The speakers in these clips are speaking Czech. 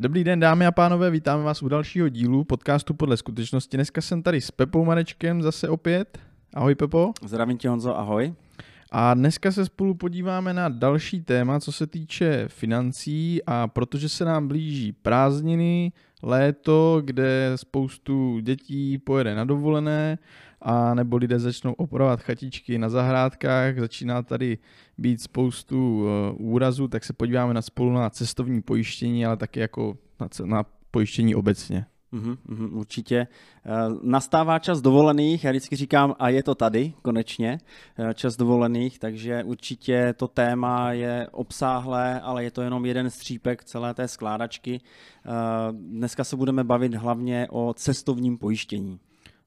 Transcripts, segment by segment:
Dobrý den, dámy a pánové, vítáme vás u dalšího dílu podcastu Podle skutečnosti. Dneska jsem tady s Pepou Marečkem zase opět. Ahoj Pepo. Zdravím tě Honzo, ahoj. A dneska se spolu podíváme na další téma, co se týče financí a protože se nám blíží prázdniny, léto, kde spoustu dětí pojede na dovolené a nebo lidé začnou opravovat chatičky na zahrádkách, začíná tady být spoustu uh, úrazů, tak se podíváme na spolu na cestovní pojištění, ale taky jako na, na pojištění obecně. Uhum, uhum, určitě. Uh, nastává čas dovolených, já vždycky říkám, a je to tady, konečně, uh, čas dovolených, takže určitě to téma je obsáhlé, ale je to jenom jeden střípek celé té skládačky. Dneska se budeme bavit hlavně o cestovním pojištění.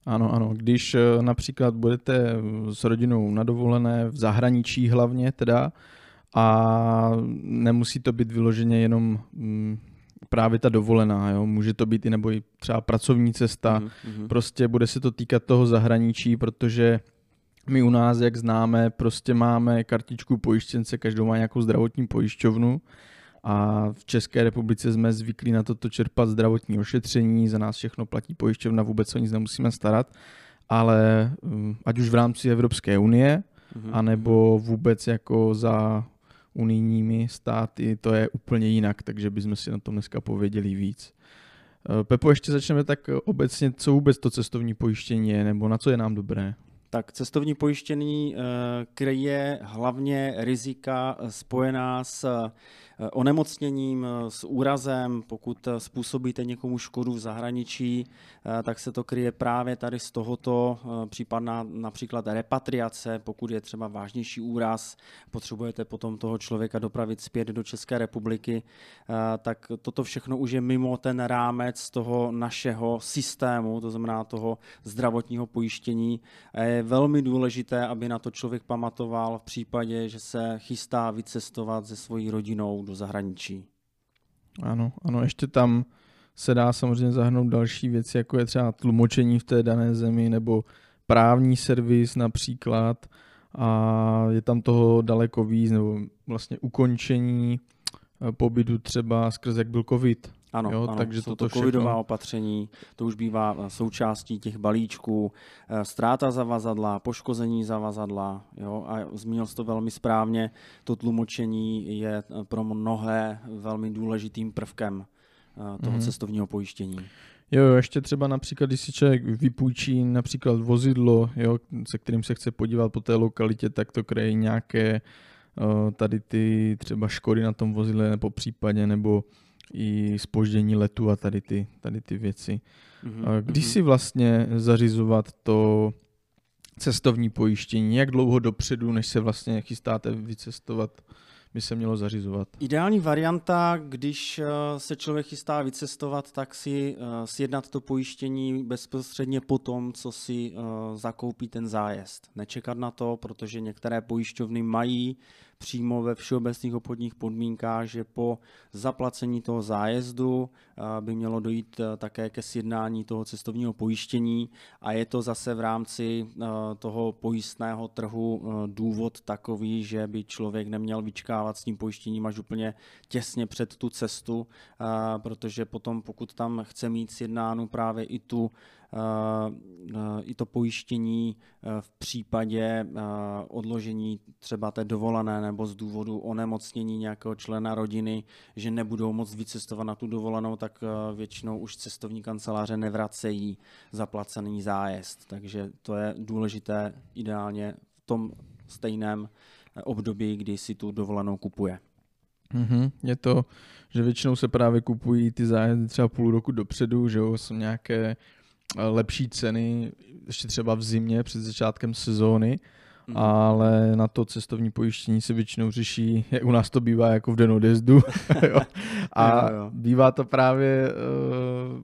Ano, ano. Když například budete s rodinou na dovolené v zahraničí hlavně teda a nemusí to být vyloženě jenom mm, právě ta dovolená, jo? může to být i nebo i třeba pracovní cesta, mm-hmm. prostě bude se to týkat toho zahraničí, protože my u nás, jak známe, prostě máme kartičku pojištěnce, každou má nějakou zdravotní pojišťovnu a v České republice jsme zvyklí na toto čerpat zdravotní ošetření, za nás všechno platí pojišťovna, vůbec o nic nemusíme starat, ale mm, ať už v rámci Evropské unie, mm-hmm. anebo vůbec jako za unijními státy, to je úplně jinak, takže bychom si na tom dneska pověděli víc. Eh, Pepo, ještě začneme tak obecně, co vůbec to cestovní pojištění je, nebo na co je nám dobré? Tak cestovní pojištění eh, kryje hlavně rizika spojená s Eh, onemocněním, s úrazem, pokud eh, způsobíte někomu škodu v zahraničí, tak se to kryje právě tady z tohoto, případná například repatriace, pokud je třeba vážnější úraz, potřebujete potom toho člověka dopravit zpět do České republiky, tak toto všechno už je mimo ten rámec toho našeho systému, to znamená toho zdravotního pojištění. Je velmi důležité, aby na to člověk pamatoval v případě, že se chystá vycestovat se svojí rodinou do zahraničí. Ano, ano, ještě tam se dá samozřejmě zahrnout další věci, jako je třeba tlumočení v té dané zemi nebo právní servis například a je tam toho daleko víc, nebo vlastně ukončení eh, pobytu třeba skrze jak byl covid. Ano, jo, ano takže jsou to covidová všechno... opatření, to už bývá eh, součástí těch balíčků, eh, ztráta zavazadla, poškození zavazadla, jo, a zmínil jsi to velmi správně, to tlumočení je eh, pro mnohé velmi důležitým prvkem toho mm-hmm. cestovního pojištění. Jo, ještě třeba například, když si člověk vypůjčí například vozidlo, jo, se kterým se chce podívat po té lokalitě, tak to kryje nějaké tady ty třeba škody na tom vozidle nebo případě, nebo i spoždění letu a tady ty, tady ty věci. Mm-hmm. Kdy mm-hmm. si vlastně zařizovat to cestovní pojištění? Jak dlouho dopředu, než se vlastně chystáte vycestovat, by se mělo zařizovat? Ideální varianta, když eh, se člověk chystá vycestovat, tak si eh, sjednat to pojištění bezprostředně po tom, co si eh, zakoupí ten zájezd. Nečekat na to, protože některé pojišťovny mají přímo ve všeobecných obchodních podmínkách, že po zaplacení toho zájezdu eh, by mělo dojít eh, také ke sjednání toho cestovního pojištění. A je to zase v rámci eh, toho pojistného trhu důvod takový, že by člověk neměl vyčkávat s tím pojištěním až úplně těsně před tu cestu, protože potom pokud tam chce mít sjednánu právě i tu i to pojištění v případě odložení třeba té dovolené nebo z důvodu onemocnění nějakého člena rodiny, že nebudou moct vycestovat na tu dovolenou, tak většinou už cestovní kanceláře nevracejí zaplacený zájezd. Takže to je důležité ideálně v tom stejném období, kdy si tu dovolenou kupuje. Mm-hmm. Je to, že většinou se právě kupují ty zájezdy třeba půl roku dopředu, že jo, jsou nějaké Eh, lepší ceny, ještě třeba v zimě před začátkem sezóny, mm. ale na to cestovní pojištění se většinou řeší, jak u nás to bývá jako v den odjezdu. jo. A jo, jo. bývá to právě uh,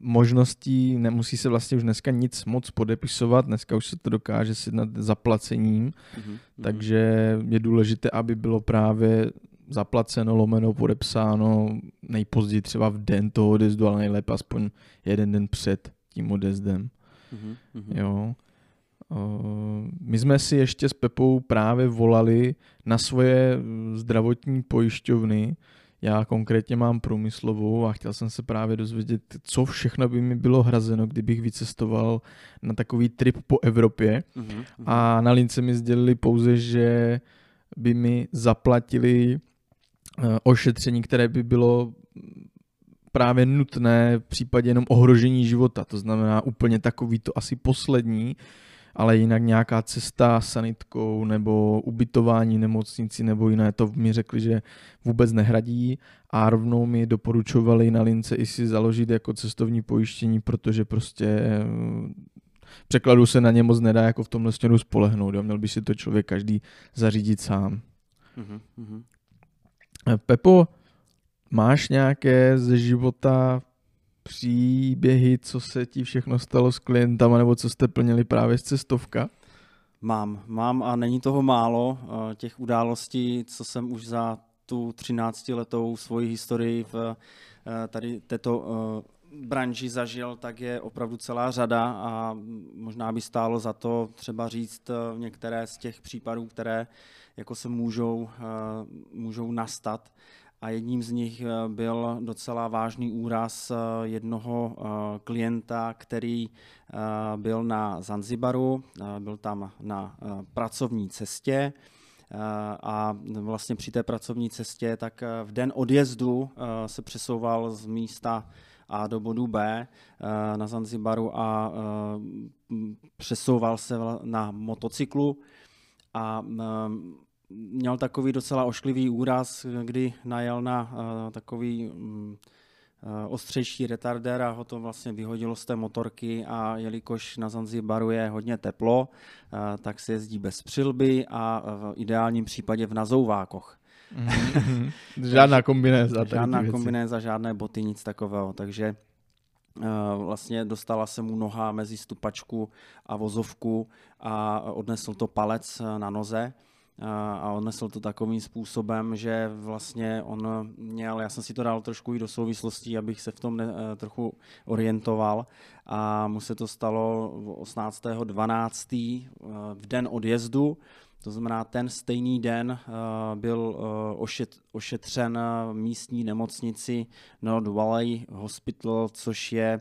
možností, nemusí se vlastně už dneska nic moc podepisovat, dneska už se to dokáže si nad zaplacením, mm-hmm. takže je důležité, aby bylo právě zaplaceno, lomeno, podepsáno nejpozději třeba v den toho odezdu, ale nejlépe aspoň jeden den před tím odezdem. Mm-hmm. Jo. My jsme si ještě s Pepou právě volali na svoje zdravotní pojišťovny, já konkrétně mám průmyslovou a chtěl jsem se právě dozvědět, co všechno by mi bylo hrazeno, kdybych vycestoval na takový trip po Evropě. Uh-huh, A na lince mi sdělili pouze, že by mi zaplatili ošetření, které by bylo právě nutné v případě jenom ohrožení života. To znamená úplně takový to asi poslední, ale jinak nějaká cesta sanitkou nebo ubytování nemocnici nebo jiné, to mi řekli, že vůbec nehradí a rovnou mi doporučovali na lince i si založit jako cestovní pojištění, protože prostě eh, překladu se na ně moc nedá jako v tomhle směru spolehnout. Jo? Měl by si to člověk každý zařídit sám. Mm-hmm. Pepo, máš nějaké ze života příběhy, co se ti všechno stalo s klientama, nebo co jste plnili právě z cestovka? Mám, mám a není toho málo. Eh, těch událostí, co jsem už za tu 13-letou svoji historii v eh, tady této eh, branži zažil, tak je opravdu celá řada a možná by stálo za to třeba říct některé z těch případů, které jako se můžou, můžou nastat. A jedním z nich eh, byl docela vážný úraz eh, jednoho eh, klienta, který byl na Zanzibaru, byl tam na pracovní cestě a vlastně při té pracovní cestě tak v den odjezdu se přesouval z místa A do bodu B na Zanzibaru a přesouval se na motocyklu a měl takový docela ošklivý úraz, kdy najel na takový uh, ostřejší retardér a ho to vlastně vyhodilo z té motorky a jelikož na Zanzibaru je hodně teplo, tak se jezdí bez přilby a v ideálním případě v nazouvákoch. Mm-hmm. žádná kombinéza. Žádná kombinéza, žádné boty, nic takového. Takže vlastně dostala se mu noha mezi stupačku a vozovku a odnesl to palec na noze a odnesl to takovým způsobem, že vlastně on měl, já jsem si to dal trošku i do souvislostí, abych se v tom ne, eh, trochu orientoval a mu se to stalo 18.12. Eh, v den odjezdu, to znamená, ten stejný den uh, byl uh, ošet, ošetřen v místní nemocnici North Valley Hospital, což je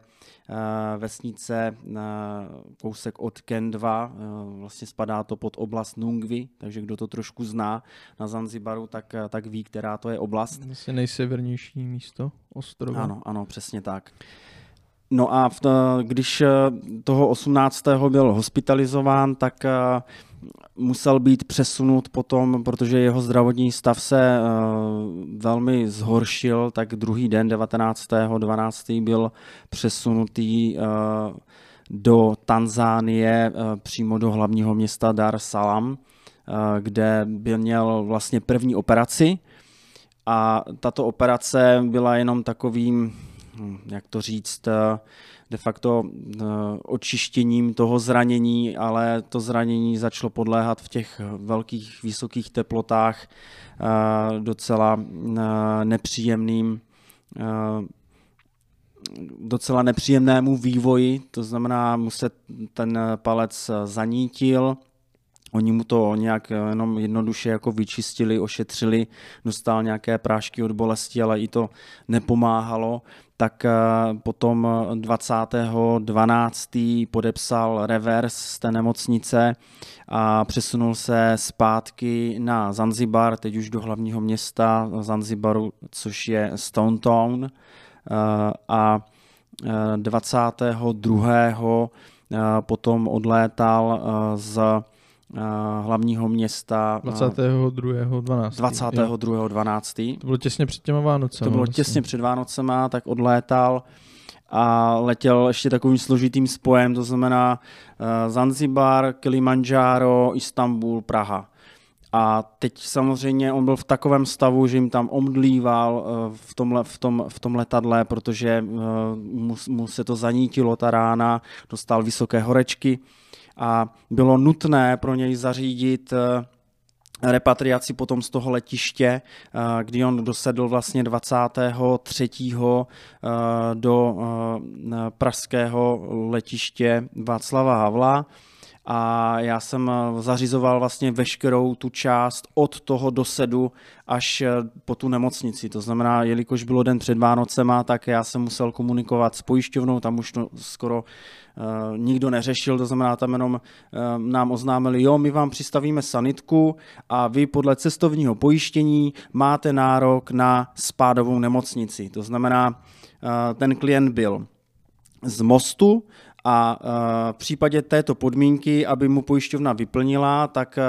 uh, vesnice uh, kousek od Ken 2. Uh, vlastně spadá to pod oblast Nungvi, takže kdo to trošku zná na Zanzibaru, tak, tak ví, která to je oblast. Vlastně nejsevernější místo ostrova. Ano, ano, přesně tak. No a v, když toho 18. byl hospitalizován, tak musel být přesunut potom, protože jeho zdravotní stav se uh, velmi zhoršil, tak druhý den 19.12. byl přesunutý uh, do Tanzánie, uh, přímo do hlavního města Dar Salam, kde byl měl vlastně první operaci a tato operace byla jenom takovým, hm, jak to říct, de facto eh, očištěním toho zranění, ale to zranění začalo podléhat v těch velkých, vysokých teplotách eh, docela eh, nepříjemným docela nepříjemnému vývoji, to znamená, mu se ten palec zanítil, Oni mu to nějak jenom jednoduše jako vyčistili, ošetřili, dostal nějaké prášky od bolesti, ale i to nepomáhalo tak eh, potom 20.12. podepsal revers z té nemocnice a přesunul se zpátky na Zanzibar, teď už do hlavního města Zanzibaru, což je Stone Town. Eh, a 22. Eh, potom odlétal z hlavního města. 22. 12. 22. 12. To bylo těsně před těma Vánocema. To bylo vlastně. těsně před Vánocema, tak odlétal a letěl ještě takovým složitým spojem, to znamená uh, Zanzibar, Kilimanjaro, Istanbul, Praha. A teď samozřejmě on byl v takovém stavu, že jim tam omdlíval v tom, v tom, v tom letadle, protože mu, mu se to zanítilo ta rána, dostal vysoké horečky a bylo nutné pro něj zařídit repatriaci potom z toho letiště, eh, kdy on dosedl vlastně 23. Eh, do eh, pražského letiště Václava Havla a já jsem zařizoval vlastně veškerou tu část od toho dosedu až po tu nemocnici. To znamená, jelikož bylo den před Vánocema, tak já jsem musel komunikovat s pojišťovnou, tam už to skoro Eh, nikdo neřešil, to znamená, tam jenom eh, nám oznámili, jo, my vám přistavíme sanitku a vy podle cestovního pojištění máte nárok na spádovou nemocnici. To znamená, eh, ten klient byl z mostu a v případě této podmínky, aby mu pojišťovna vyplnila, tak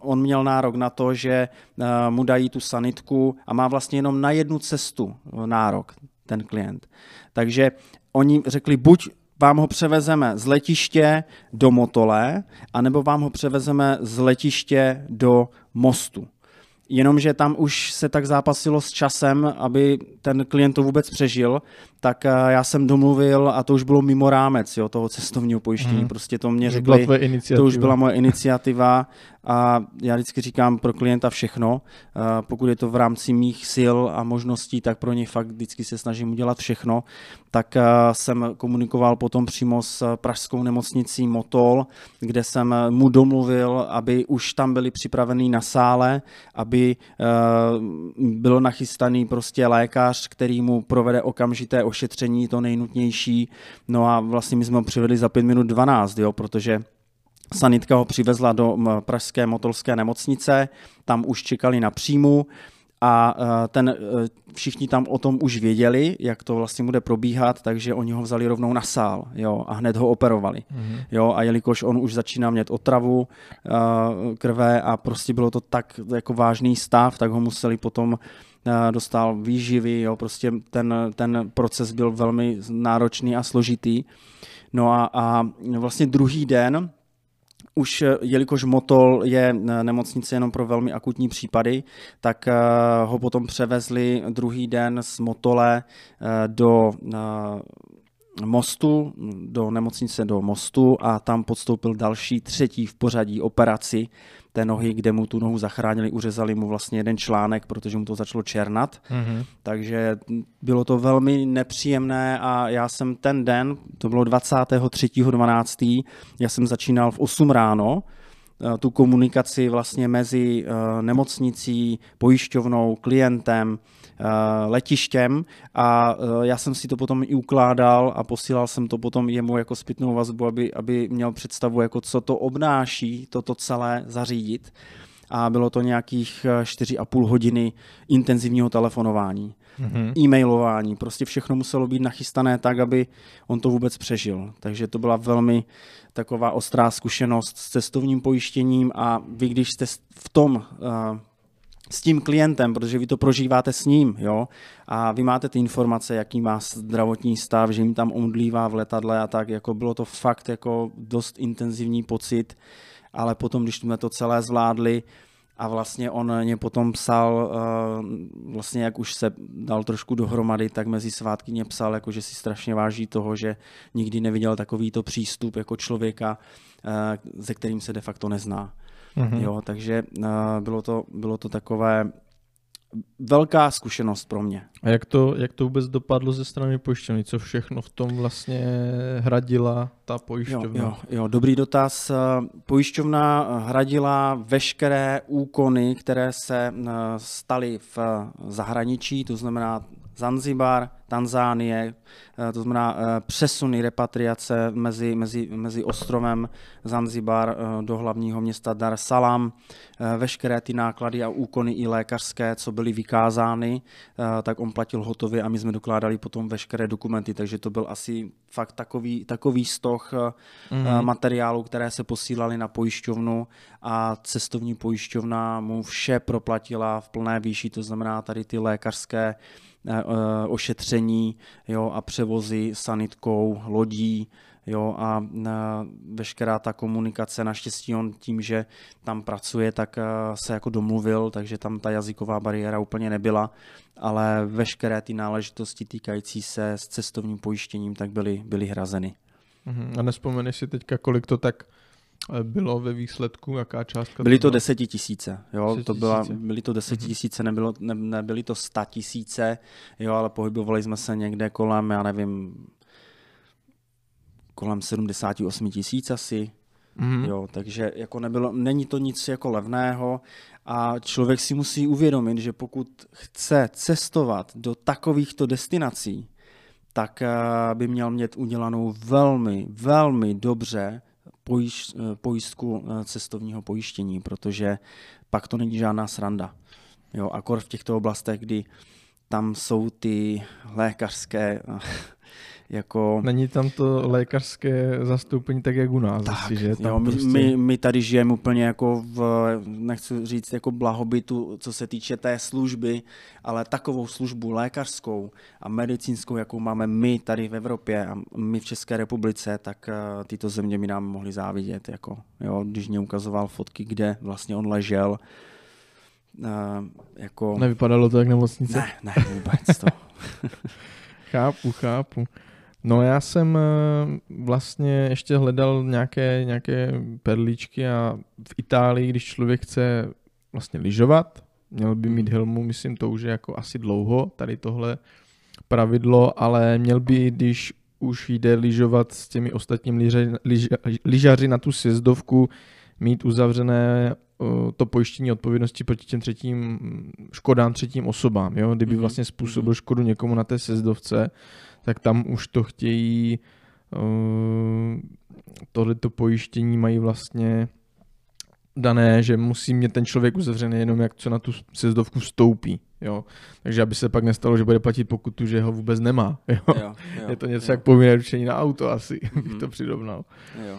on měl nárok na to, že mu dají tu sanitku a má vlastně jenom na jednu cestu nárok ten klient. Takže oni řekli, buď vám ho převezeme z letiště do Motole, anebo vám ho převezeme z letiště do mostu. Jenomže tam už se tak zápasilo s časem, aby ten klient to vůbec přežil, tak eh, já jsem domluvil, a to už bylo mimo rámec jo, toho cestovního pojištění, hmm. prostě to mě řekli, to už byla moje iniciativa a já vždycky říkám pro klienta všechno, eh, pokud je to v rámci mých sil a možností, tak pro něj fakt vždycky se snažím udělat všechno, tak eh, jsem komunikoval potom přímo s pražskou nemocnicí Motol, kde jsem mu domluvil, aby už tam byli připravení na sále, aby byl nachystaný prostě lékař, který mu provede okamžité ošetření, to nejnutnější. No a vlastně my jsme ho přivedli za 5 minut 12, jo, protože sanitka ho přivezla do pražské motolské nemocnice, tam už čekali na příjmu a e, ten, e, všichni tam o tom už věděli, jak to vlastně bude probíhat, takže oni ho vzali rovnou na sál jo, a hned ho operovali. Mm-hmm. Jo, a jelikož on už začíná mít otravu uh, krve a prostě bylo to tak jako vážný stav, tak ho museli potom dostal výživy, jo, prostě ten, ten proces byl velmi náročný a složitý. No a, a vlastně druhý den, už jelikož Motol je nemocnice jenom pro velmi akutní případy, tak ho potom převezli druhý den z Motole do mostu, do nemocnice do mostu a tam podstoupil další třetí v pořadí operaci té nohy, kde mu tu nohu zachránili, uřezali mu vlastně jeden článek, protože mu to začalo černat. Mm-hmm. Takže bylo to velmi nepříjemné a já jsem ten den, to bylo 23.12., já jsem začínal v 8 ráno, eh, tu komunikaci vlastně mezi eh, nemocnicí, pojišťovnou, klientem, letištěm a eh, já jsem si to potom i ukládal a posílal jsem to potom jemu jako zpětnou vazbu, aby, aby měl představu, jako co to obnáší, toto celé zařídit a bylo to nějakých 4,5 eh, hodiny intenzivního telefonování, mm-hmm. e-mailování, prostě všechno muselo být nachystané tak, aby on to vůbec přežil. Takže to byla velmi taková ostrá zkušenost s cestovním pojištěním a vy, když jste v tom s tím klientem, protože vy to prožíváte s ním, jo, a vy máte ty informace, jaký má zdravotní stav, že jim tam omdlívá v letadle a tak, jako bylo to fakt jako dost intenzivní pocit, ale potom, když jsme to celé zvládli, a vlastně on mě potom psal, uh, vlastně jak už se dal trošku dohromady, tak mezi svátky mě psal, jako že si strašně váží toho, že nikdy neviděl takovýto přístup jako člověka, uh, se kterým se de facto nezná. Mm-hmm. Jo, takže uh, bylo, to, bylo to takové velká zkušenost pro mě. A jak to, jak to vůbec dopadlo ze strany pojišťovny? Co všechno v tom vlastně hradila ta pojišťovna? Jo, jo, jo, dobrý dotaz. Pojišťovna hradila veškeré úkony, které se staly v zahraničí, to znamená Zanzibar, Tanzánie, eh, to znamená eh, přesuny repatriace mezi, mezi, mezi ostrovem Zanzibar eh, do hlavního města Dar Salam, veškeré ty náklady a úkony i lékařské, co byly vykázány, tak on platil hotově a my jsme dokládali potom veškeré dokumenty, takže to byl asi fakt takový, takový stoch mm-hmm. materiálu, které se posílali na pojišťovnu a cestovní pojišťovna mu vše proplatila v plné výši, to znamená tady ty lékařské ošetření jo, a převozy sanitkou, lodí, Jo, a veškerá ta komunikace, naštěstí on tím, že tam pracuje, tak se jako domluvil, takže tam ta jazyková bariéra úplně nebyla, ale veškeré ty náležitosti týkající se s cestovním pojištěním tak byly, byly hrazeny. Uh-huh. A nespomeneš si teďka, kolik to tak eh, bylo ve výsledku, jaká částka? Byly to desetitisíce, jo, to byla, byly to desetitisíce, nebylo, ne, nebyly to sta tisíce, jo, ale pohybovali jsme se někde kolem, já nevím, kolem 78 tisíc asi, mm-hmm. jo, takže jako nebylo, není to nic jako levného a člověk si musí uvědomit, že pokud chce cestovat do takovýchto destinací, tak eh, by měl mít udělanou velmi, velmi dobře pojiš, eh, pojistku eh, cestovního pojištění, protože pak to není žádná sranda. Jo, akor v těchto oblastech, kdy tam jsou ty lékařské jako... Není tam to lékařské zastoupení tak, jak u nás. Tak, asi, že? Tam jo, my, prostě... my, my tady žijeme úplně jako v, nechci říct jako blahobytu, co se týče té služby, ale takovou službu lékařskou a medicínskou, jakou máme my tady v Evropě a my v České republice, tak uh, tyto země mi nám mohly závidět. Jako, jo, když mě ukazoval fotky, kde vlastně on ležel, Uh, jako... Nevypadalo to jak nemocnice? Ne, ne, vůbec to. chápu, chápu. No já jsem eh, vlastně ještě hledal nějaké, nějaké perličky a v Itálii, když člověk chce vlastně lyžovat, měl by mít helmu, myslím to už je jako asi dlouho, tady tohle pravidlo, ale měl by, když už jde lyžovat s těmi ostatními lyžaři na tu sjezdovku, mít uzavřené to pojištění odpovědnosti proti těm třetím škodám třetím osobám. Jo? Kdyby mhm. vlastně způsobil mhm. škodu někomu na té sezdovce, tak tam už to chtějí, uh, tohleto pojištění mají vlastně dané, že musí mít ten člověk uzavřený jenom jak co na tu sezdovku vstoupí. Jo? Takže aby se pak nestalo, že bude platit pokutu, že ho vůbec nemá. Jo? Jo, jo, je to něco jo. jak povinné ručení na auto asi, mm-hmm. bych to přidobnal. Jo.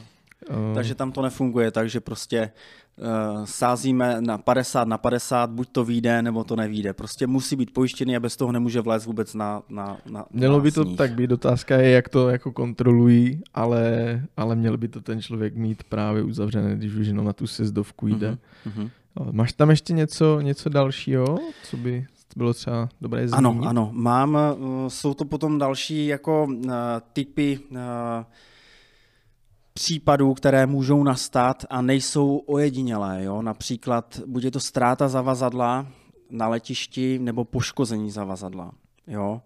Uh. Takže tam to nefunguje, takže prostě uh, sázíme na 50 na 50, buď to vyjde, nebo to nevíde. Prostě musí být pojištěný a bez toho nemůže vlézt vůbec na, na, na Mělo by to tak být, otázka je, jak to jako kontrolují, ale, ale měl by to ten člověk mít právě uzavřené, když už jenom na tu sezdovku jde. Uh-huh, uh-huh. Máš tam ještě něco, něco dalšího, co by bylo třeba dobré zmínit? Ano, ano, mám, jsou to potom další jako uh, typy uh, případů, které můžou nastat a nejsou ojedinělé. Jo? Například buď je to ztráta zavazadla na letišti nebo poškození zavazadla. Jo?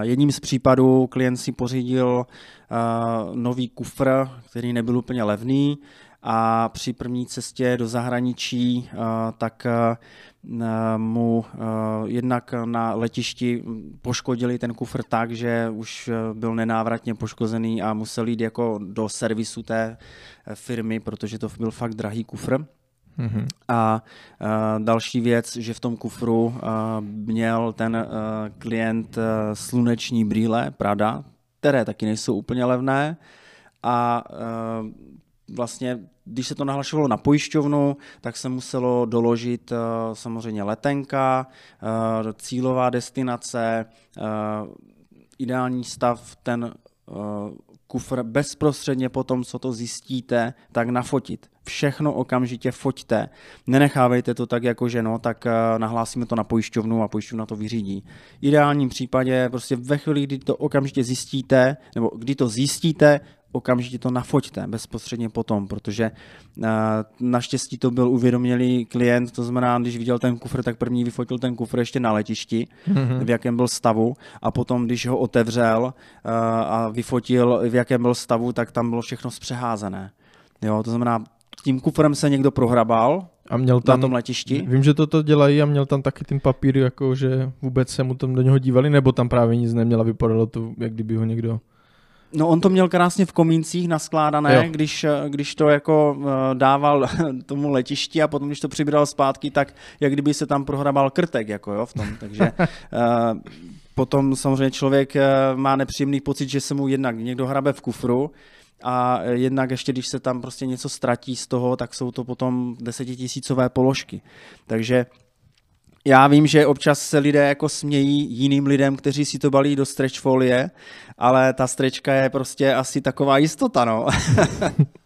Jedním z případů klient si pořídil uh, nový kufr, který nebyl úplně levný a při první cestě do zahraničí uh, tak uh, mu eh, jednak na letišti poškodili ten kufr tak, že už eh, byl nenávratně poškozený a musel jít jako do servisu té eh, firmy, protože to byl fakt drahý kufr. Mm-hmm. A další věc, že v tom kufru uh, měl ten uh, klient uh, sluneční brýle Prada, které taky nejsou úplně levné a uh, vlastně když se to nahlašovalo na pojišťovnu, tak se muselo doložit uh, samozřejmě letenka, uh, cílová destinace, uh, ideální stav, ten kufr bezprostředně po tom, co to zjistíte, tak nafotit. Všechno okamžitě foťte. Nenechávejte to tak jako že no, tak nahlásíme to na pojišťovnu a pojišťovna to vyřídí. V ideálním případě prostě ve chvíli, kdy to okamžitě zjistíte, nebo kdy to zjistíte, okamžitě to nafoťte bezprostředně potom, protože uh, naštěstí to byl uvědomělý klient, to znamená, když viděl ten kufr, tak první vyfotil ten kufr ještě na letišti, mm-hmm. v jakém byl stavu a potom, když ho otevřel uh, a vyfotil, v jakém byl stavu, tak tam bylo všechno zpřeházené. Jo, to znamená, tím kufrem se někdo prohrabal, a měl tam, na tom letišti. Vím, že toto dělají a měl tam taky ten papír, jako že vůbec se mu tam do něho dívali, nebo tam právě nic neměl a vypadalo to, jak kdyby ho někdo No on to měl krásně v komíncích naskládané, když, když to jako eh, dával tomu letišti a potom, když to přibral zpátky, tak jak kdyby se tam prohrabal krtek jako jo, v tom. Takže uh, potom samozřejmě člověk eh, má nepříjemný pocit, že se mu jednak někdo hrabe v kufru, a jednak ještě, když se tam prostě něco ztratí z toho, tak jsou to potom desetitisícové položky. Takže já vím, že občas se lidé jako smějí jiným lidem, kteří si to balí do stretch folie, ale ta strečka je prostě asi taková jistota, no.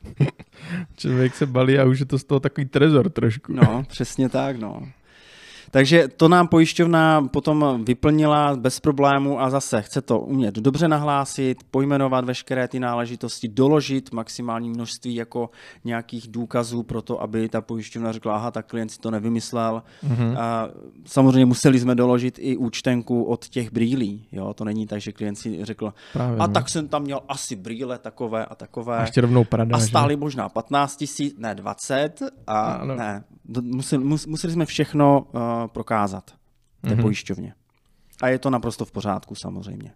Člověk se balí a už je to z toho takový trezor trošku. No, přesně tak, no. Takže to nám pojišťovna potom vyplnila bez problému a zase chce to umět dobře nahlásit, pojmenovat veškeré ty náležitosti, doložit maximální množství jako nějakých důkazů pro to, aby ta pojišťovna řekla, aha, tak klient si to nevymyslel. Mm-hmm. A samozřejmě museli jsme doložit i účtenku od těch brýlí. Jo? To není tak, že klient si řekl, Právě, a no. tak jsem tam měl asi brýle takové a takové. A ještě rovnou prada, A stály že? možná 15 tisíc, ne 20 a ano. ne, museli, museli jsme všechno uh, prokázat té mm-hmm. pojišťovně. A je to naprosto v pořádku samozřejmě.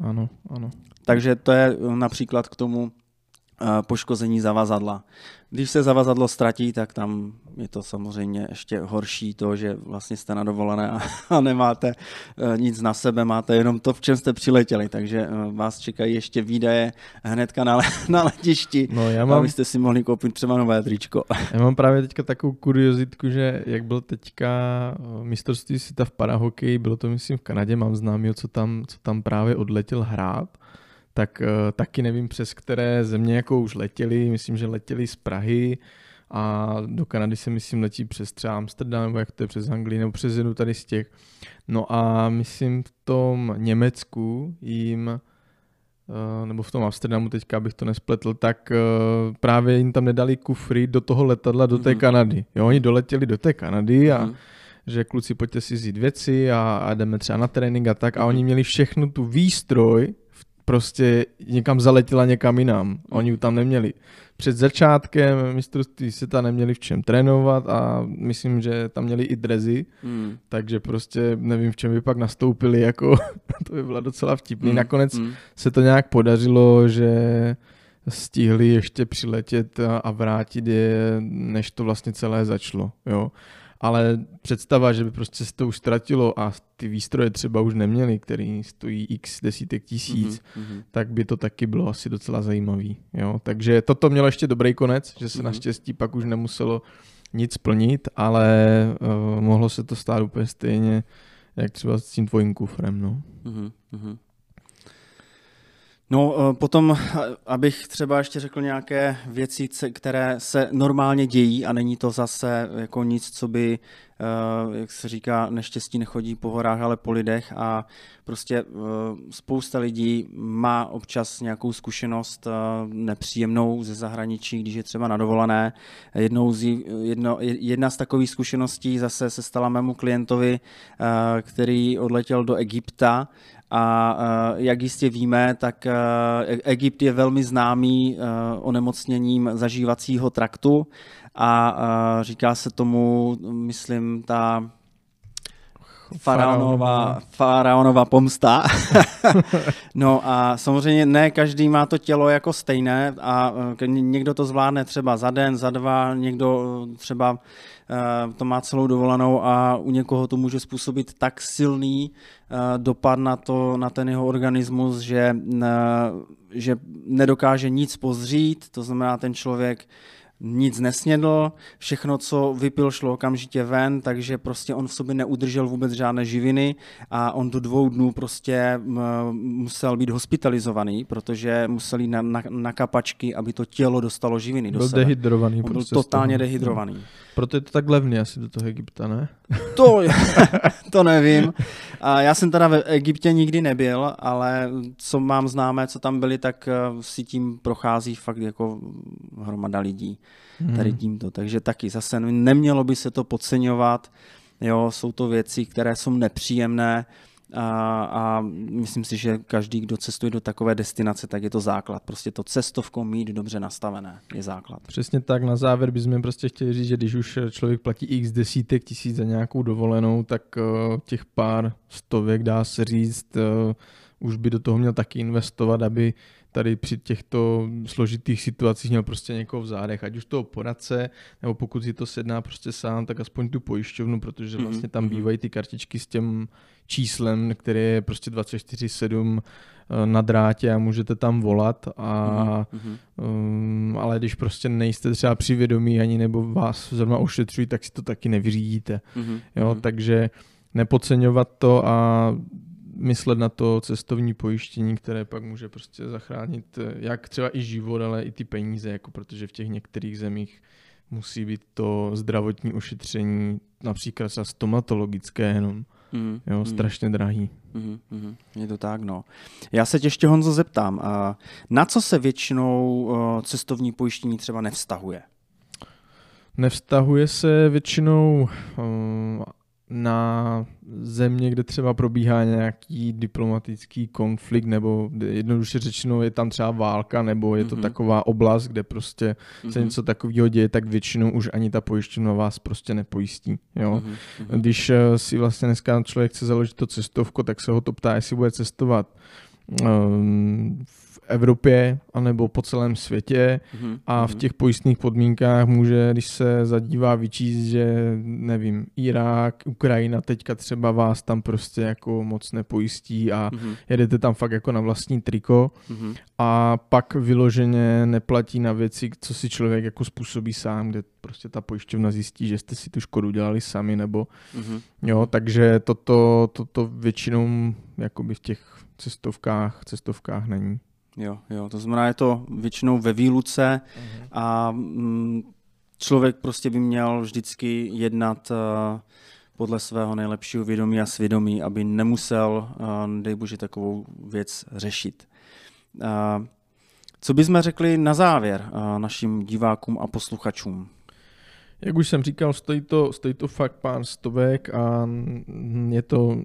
Ano, ano. Takže to je například k tomu poškození zavazadla. Když se zavazadlo ztratí, tak tam je to samozřejmě ještě horší to, že vlastně jste na dovolené a, nemáte uh, nic na sebe, máte jenom to, v čem jste přiletěli, takže uh, vás čekají ještě výdaje hnedka na, na letišti, no, já mám, abyste si mohli koupit třeba nové tričko. Já mám právě teďka takovou kuriozitku, že jak byl teďka eh, mistrovství světa v parahokeji, bylo to myslím v Kanadě, mám známý, co tam, co tam právě odletěl hrát, tak uh, taky nevím přes které země jako už letěli, myslím, že letěli z Prahy a do Kanady se myslím letí přes třeba Amsterdam, nebo jak to je přes Anglii, nebo přes jednu tady z těch. No a myslím v tom Německu jim uh, nebo v tom Amsterdamu teďka, abych to nespletl, tak uh, právě jim tam nedali kufry do toho letadla, do té mm-hmm. Kanady. Jo, oni doletěli do té Kanady a mm-hmm že kluci pojďte si vzít věci a, a jdeme třeba na trénink a tak. A oni měli všechnu tu výstroj prostě někam zaletěla někam jinam. Oni ji tam neměli. Před začátkem mistrovství ta neměli v čem trénovat a myslím, že tam měli i drezy, hmm. takže prostě nevím, v čem by pak nastoupili, jako to by bylo docela vtipný. Hmm. Nakonec hmm. se to nějak podařilo, že stihli ještě přiletět a vrátit je, než to vlastně celé začalo. Jo ale představa, že by prostě se to už ztratilo a ty výstroje třeba už neměli, který stojí x desítek tisíc, mm-hmm. tak by to taky bylo asi docela zajímavý. Jo? Takže toto mělo ještě dobrý konec, že se mm-hmm. naštěstí pak už nemuselo nic plnit, ale uh, mohlo se to stát úplně stejně, jak třeba s tím tvojím kufrem. No. Mm-hmm. No, eh, potom, abych třeba ještě řekl nějaké věci, které se normálně dějí a není to zase jako nic, co by, eh, jak se říká, neštěstí nechodí po horách, ale po lidech a prostě eh, spousta lidí má občas nějakou zkušenost nepříjemnou ze zahraničí, když je třeba na dovolené. Jednou z, jedno, jedna z takových zkušeností zase se stala mému klientovi, který odletěl do Egypta a jak jistě víme, tak Egypt je velmi známý onemocněním zažívacího traktu a říká se tomu, myslím, ta faraonová, faraonová pomsta. no a samozřejmě ne každý má to tělo jako stejné a někdo to zvládne třeba za den, za dva, někdo třeba to má celou dovolenou a u někoho to může způsobit tak silný eh, dopad na, to, na ten jeho organismus, že, eh, že nedokáže nic pozřít, to znamená ten člověk nic nesnědl, všechno, co vypil, šlo okamžitě ven, takže prostě on v sobě neudržel vůbec žádné živiny a on do dvou dnů prostě musel být hospitalizovaný, protože musel jít na, na, na kapačky, aby to tělo dostalo živiny byl do sebe. dehydrovaný. On prostě byl totálně dehydrovaný. Proto je to tak levný asi do toho Egypta, ne? To, to nevím. A já jsem teda v Egyptě nikdy nebyl, ale co mám známé, co tam byli, tak eh, si tím prochází fakt jako hromada lidí tady hmm. tímto. Takže taky zase nemělo by se to podceňovat. Jo, jsou to věci, které jsou nepříjemné, a, a myslím si, že každý, kdo cestuje do takové destinace, tak je to základ. Prostě to cestovko mít dobře nastavené je základ. Přesně tak, na závěr bychom prostě chtěli říct, že když už člověk platí x desítek tisíc za nějakou dovolenou, tak uh, těch pár stovek dá se říct, uh, už by do toho měl taky investovat, aby tady při těchto složitých situacích měl prostě někoho v zádech, ať už toho poradce, nebo pokud si to sedná prostě sám, tak aspoň tu pojišťovnu, protože Mhm, vlastně tam mhm. bývají ty kartičky s tím číslem, které je prostě 24-7 eh, na drátě a můžete tam volat a Mhm. um, ale když prostě nejste třeba při vědomí ani nebo vás zrovna ošetřují, tak si to taky nevyřídíte. Mhm. Jo, takže nepodceňovat to a myslet na to cestovní pojištění, které pak může prostě zachránit eh, jak třeba i život, ale i ty peníze, jako protože v těch některých zemích musí být to zdravotní ošetření, například třeba stomatologické jenom, Mhm. jo, Mhm. strašně drahý. Mhm, mhm, Je to tak, no. Já se tě ještě, Honzo, zeptám, na co se většinou uh, cestovní pojištění třeba nevztahuje? Nevztahuje se většinou um, na země, kde třeba probíhá nějaký diplomatický konflikt, nebo jednoduše řečeno je tam třeba válka, nebo je to Mhm. taková oblast, kde prostě se Mhm, něco takového děje, tak většinou už ani ta pojišťovna vás prostě nepojistí. Jo? mhm, mhm. Když eh, si vlastně dneska člověk chce založit to cestovko, tak se ho to ptá, jestli bude cestovat um, v Evropě anebo po celém světě Mhm, a v mhm. těch pojistných podmínkách může, když se zadívá, vyčíst, že nevím, Irák, Ukrajina teďka třeba vás tam prostě jako moc nepojistí a Mhm, jedete tam fakt jako na vlastní triko mhm, a pak vyloženě neplatí na věci, co si člověk jako způsobí sám, kde prostě ta pojišťovna zjistí, že jste si tu škodu dělali sami nebo mhm. jo, takže toto, toto většinou jakoby v těch cestovkách, cestovkách není. Jo, jo, to znamená, je to většinou ve výluce a mm, člověk prostě by měl vždycky jednat uh, podle svého nejlepšího vědomí a svědomí, aby nemusel, uh, dej bože, takovou věc řešit. Uh, co bychom řekli na závěr uh, našim divákům a posluchačům? Jak už jsem říkal, stojí to, stojí to fakt pár stovek a je to,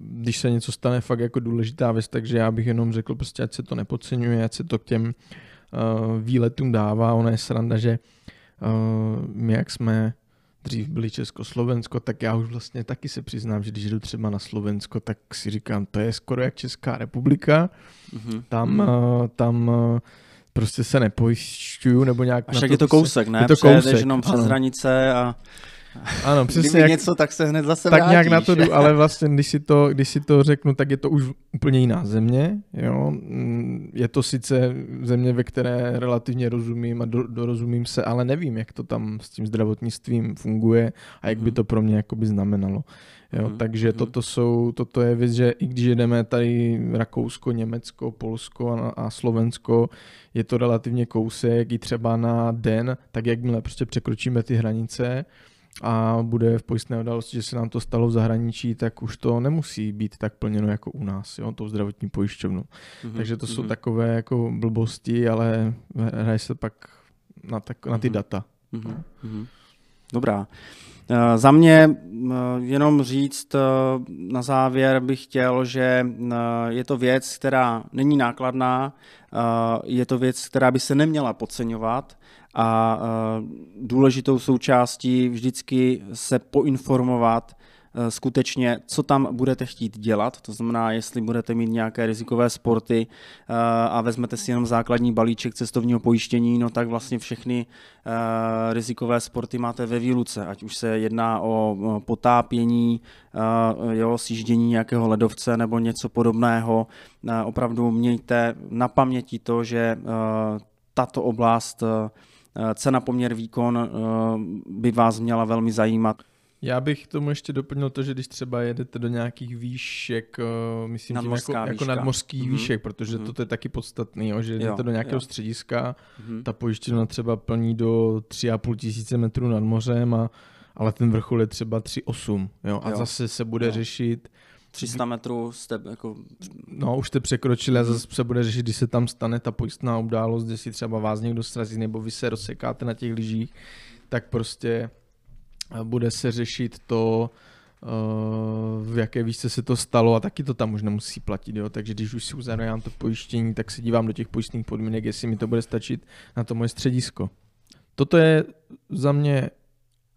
když se něco stane, fakt jako důležitá věc, takže já bych jenom řekl prostě, ať se to nepodceňuje, ať se to k těm uh, výletům dává. Ona je sranda, že uh, my jak jsme dřív byli Československo, tak já už vlastně taky se přiznám, že když jdu třeba na Slovensko, tak si říkám, to je skoro jak Česká republika, Mhm. tam, uh, tam uh, prostě se nepojišťuju, nebo nějak A však je to se- kousek, ne? je to kousek, jenom přes ano. hranice a Ano, přesně jak, něco, tak se hned zase tak vrátíš. nějak na to jdu, ale vlastně, když si, to, když si to řeknu, tak je to už úplně jiná země. Jo? Mm, Je to sice země, ve které relativně rozumím a do, dorozumím se, ale nevím, jak to tam s tím zdravotnictvím funguje a jak by Mhm. to pro mě jakoby znamenalo. Jo? Mhm, Takže mhm. toto, jsou, toto je věc, že i když jedeme tady Rakousko, Německo, Polsko a, a Slovensko, je to relativně kousek i třeba na den, tak jakmile prostě překročíme ty hranice, a bude v pojistné události, že se nám to stalo v zahraničí, tak už to nemusí být tak plněno jako u nás, jo, tou zdravotní pojišťovnou. Mhm, Takže to jsou mhm, takové jako blbosti, ale hraje se pak na, tak, na ty Mhm. data. mhm, mhm. Dobrá. Eh, Za mě eh, jenom říct eh, na závěr bych chtěl, že je to věc, která není nákladná, je to věc, která by se neměla podceňovat a eh, důležitou součástí vždycky se poinformovat eh, skutečně, co tam budete chtít dělat. To znamená, jestli budete mít nějaké rizikové sporty eh, a vezmete si jenom základní balíček cestovního pojištění, no tak vlastně všechny rizikové sporty máte ve výluce, ať už se jedná o potápění, jo, sjíždění nějakého ledovce nebo něco podobného. Opravdu mějte na paměti to, že tato oblast cena poměr výkon eh, by vás měla velmi zajímat. Já bych tomu ještě doplnil to, že když třeba jedete do nějakých výšek, eh, myslím tím jako, jako výška. nadmořských Mhm. výšek, protože Mhm. to je taky podstatný, jo, že Jo, jdete do nějakého jo. střediska, Mhm. ta pojišťovna třeba plní do 3,5 tisíce metrů nad mořem, a, ale ten vrchol je třeba 3,8. Jo? A Jo. zase se bude Jo. řešit, 300 metrů jste jako... no už jste překročili a zase se bude řešit, když se tam stane ta pojistná událost, kde si třeba vás někdo srazí nebo vy se rozsekáte na těch lyžích, tak prostě eh, bude se řešit to, eh, v jaké výšce se to stalo a taky to tam už nemusí platit, jo? takže když už si uzavírám to pojištění, tak se dívám do těch pojistných podmínek, jestli mi to bude stačit na to moje středisko. Toto je za mě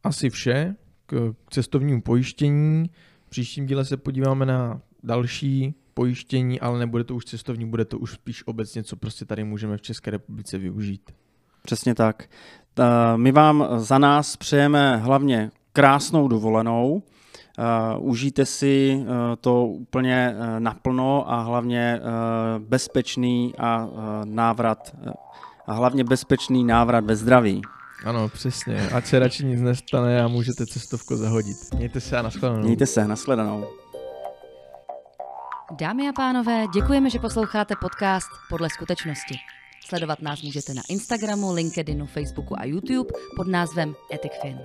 asi vše k cestovnímu pojištění. Příštím díle se podíváme na další pojištění, ale nebude to už cestovní, bude to už spíš obecně, co prostě tady můžeme v České republice využít. Přesně tak. My vám za nás přejeme hlavně krásnou dovolenou, Uh, užijte si uh, to úplně uh, naplno a hlavně uh, bezpečný a uh, návrat uh, a hlavně bezpečný návrat ve zdraví. Ano, přesně. Ať se radši nic nestane a můžete cestovku zahodit. Mějte se a nashledanou. Mějte se, nashledanou. Dámy a pánové, děkujeme, že posloucháte podcast Podle skutečnosti. Sledovat nás můžete na Instagramu, LinkedInu, Facebooku a YouTube pod názvem EthicFin.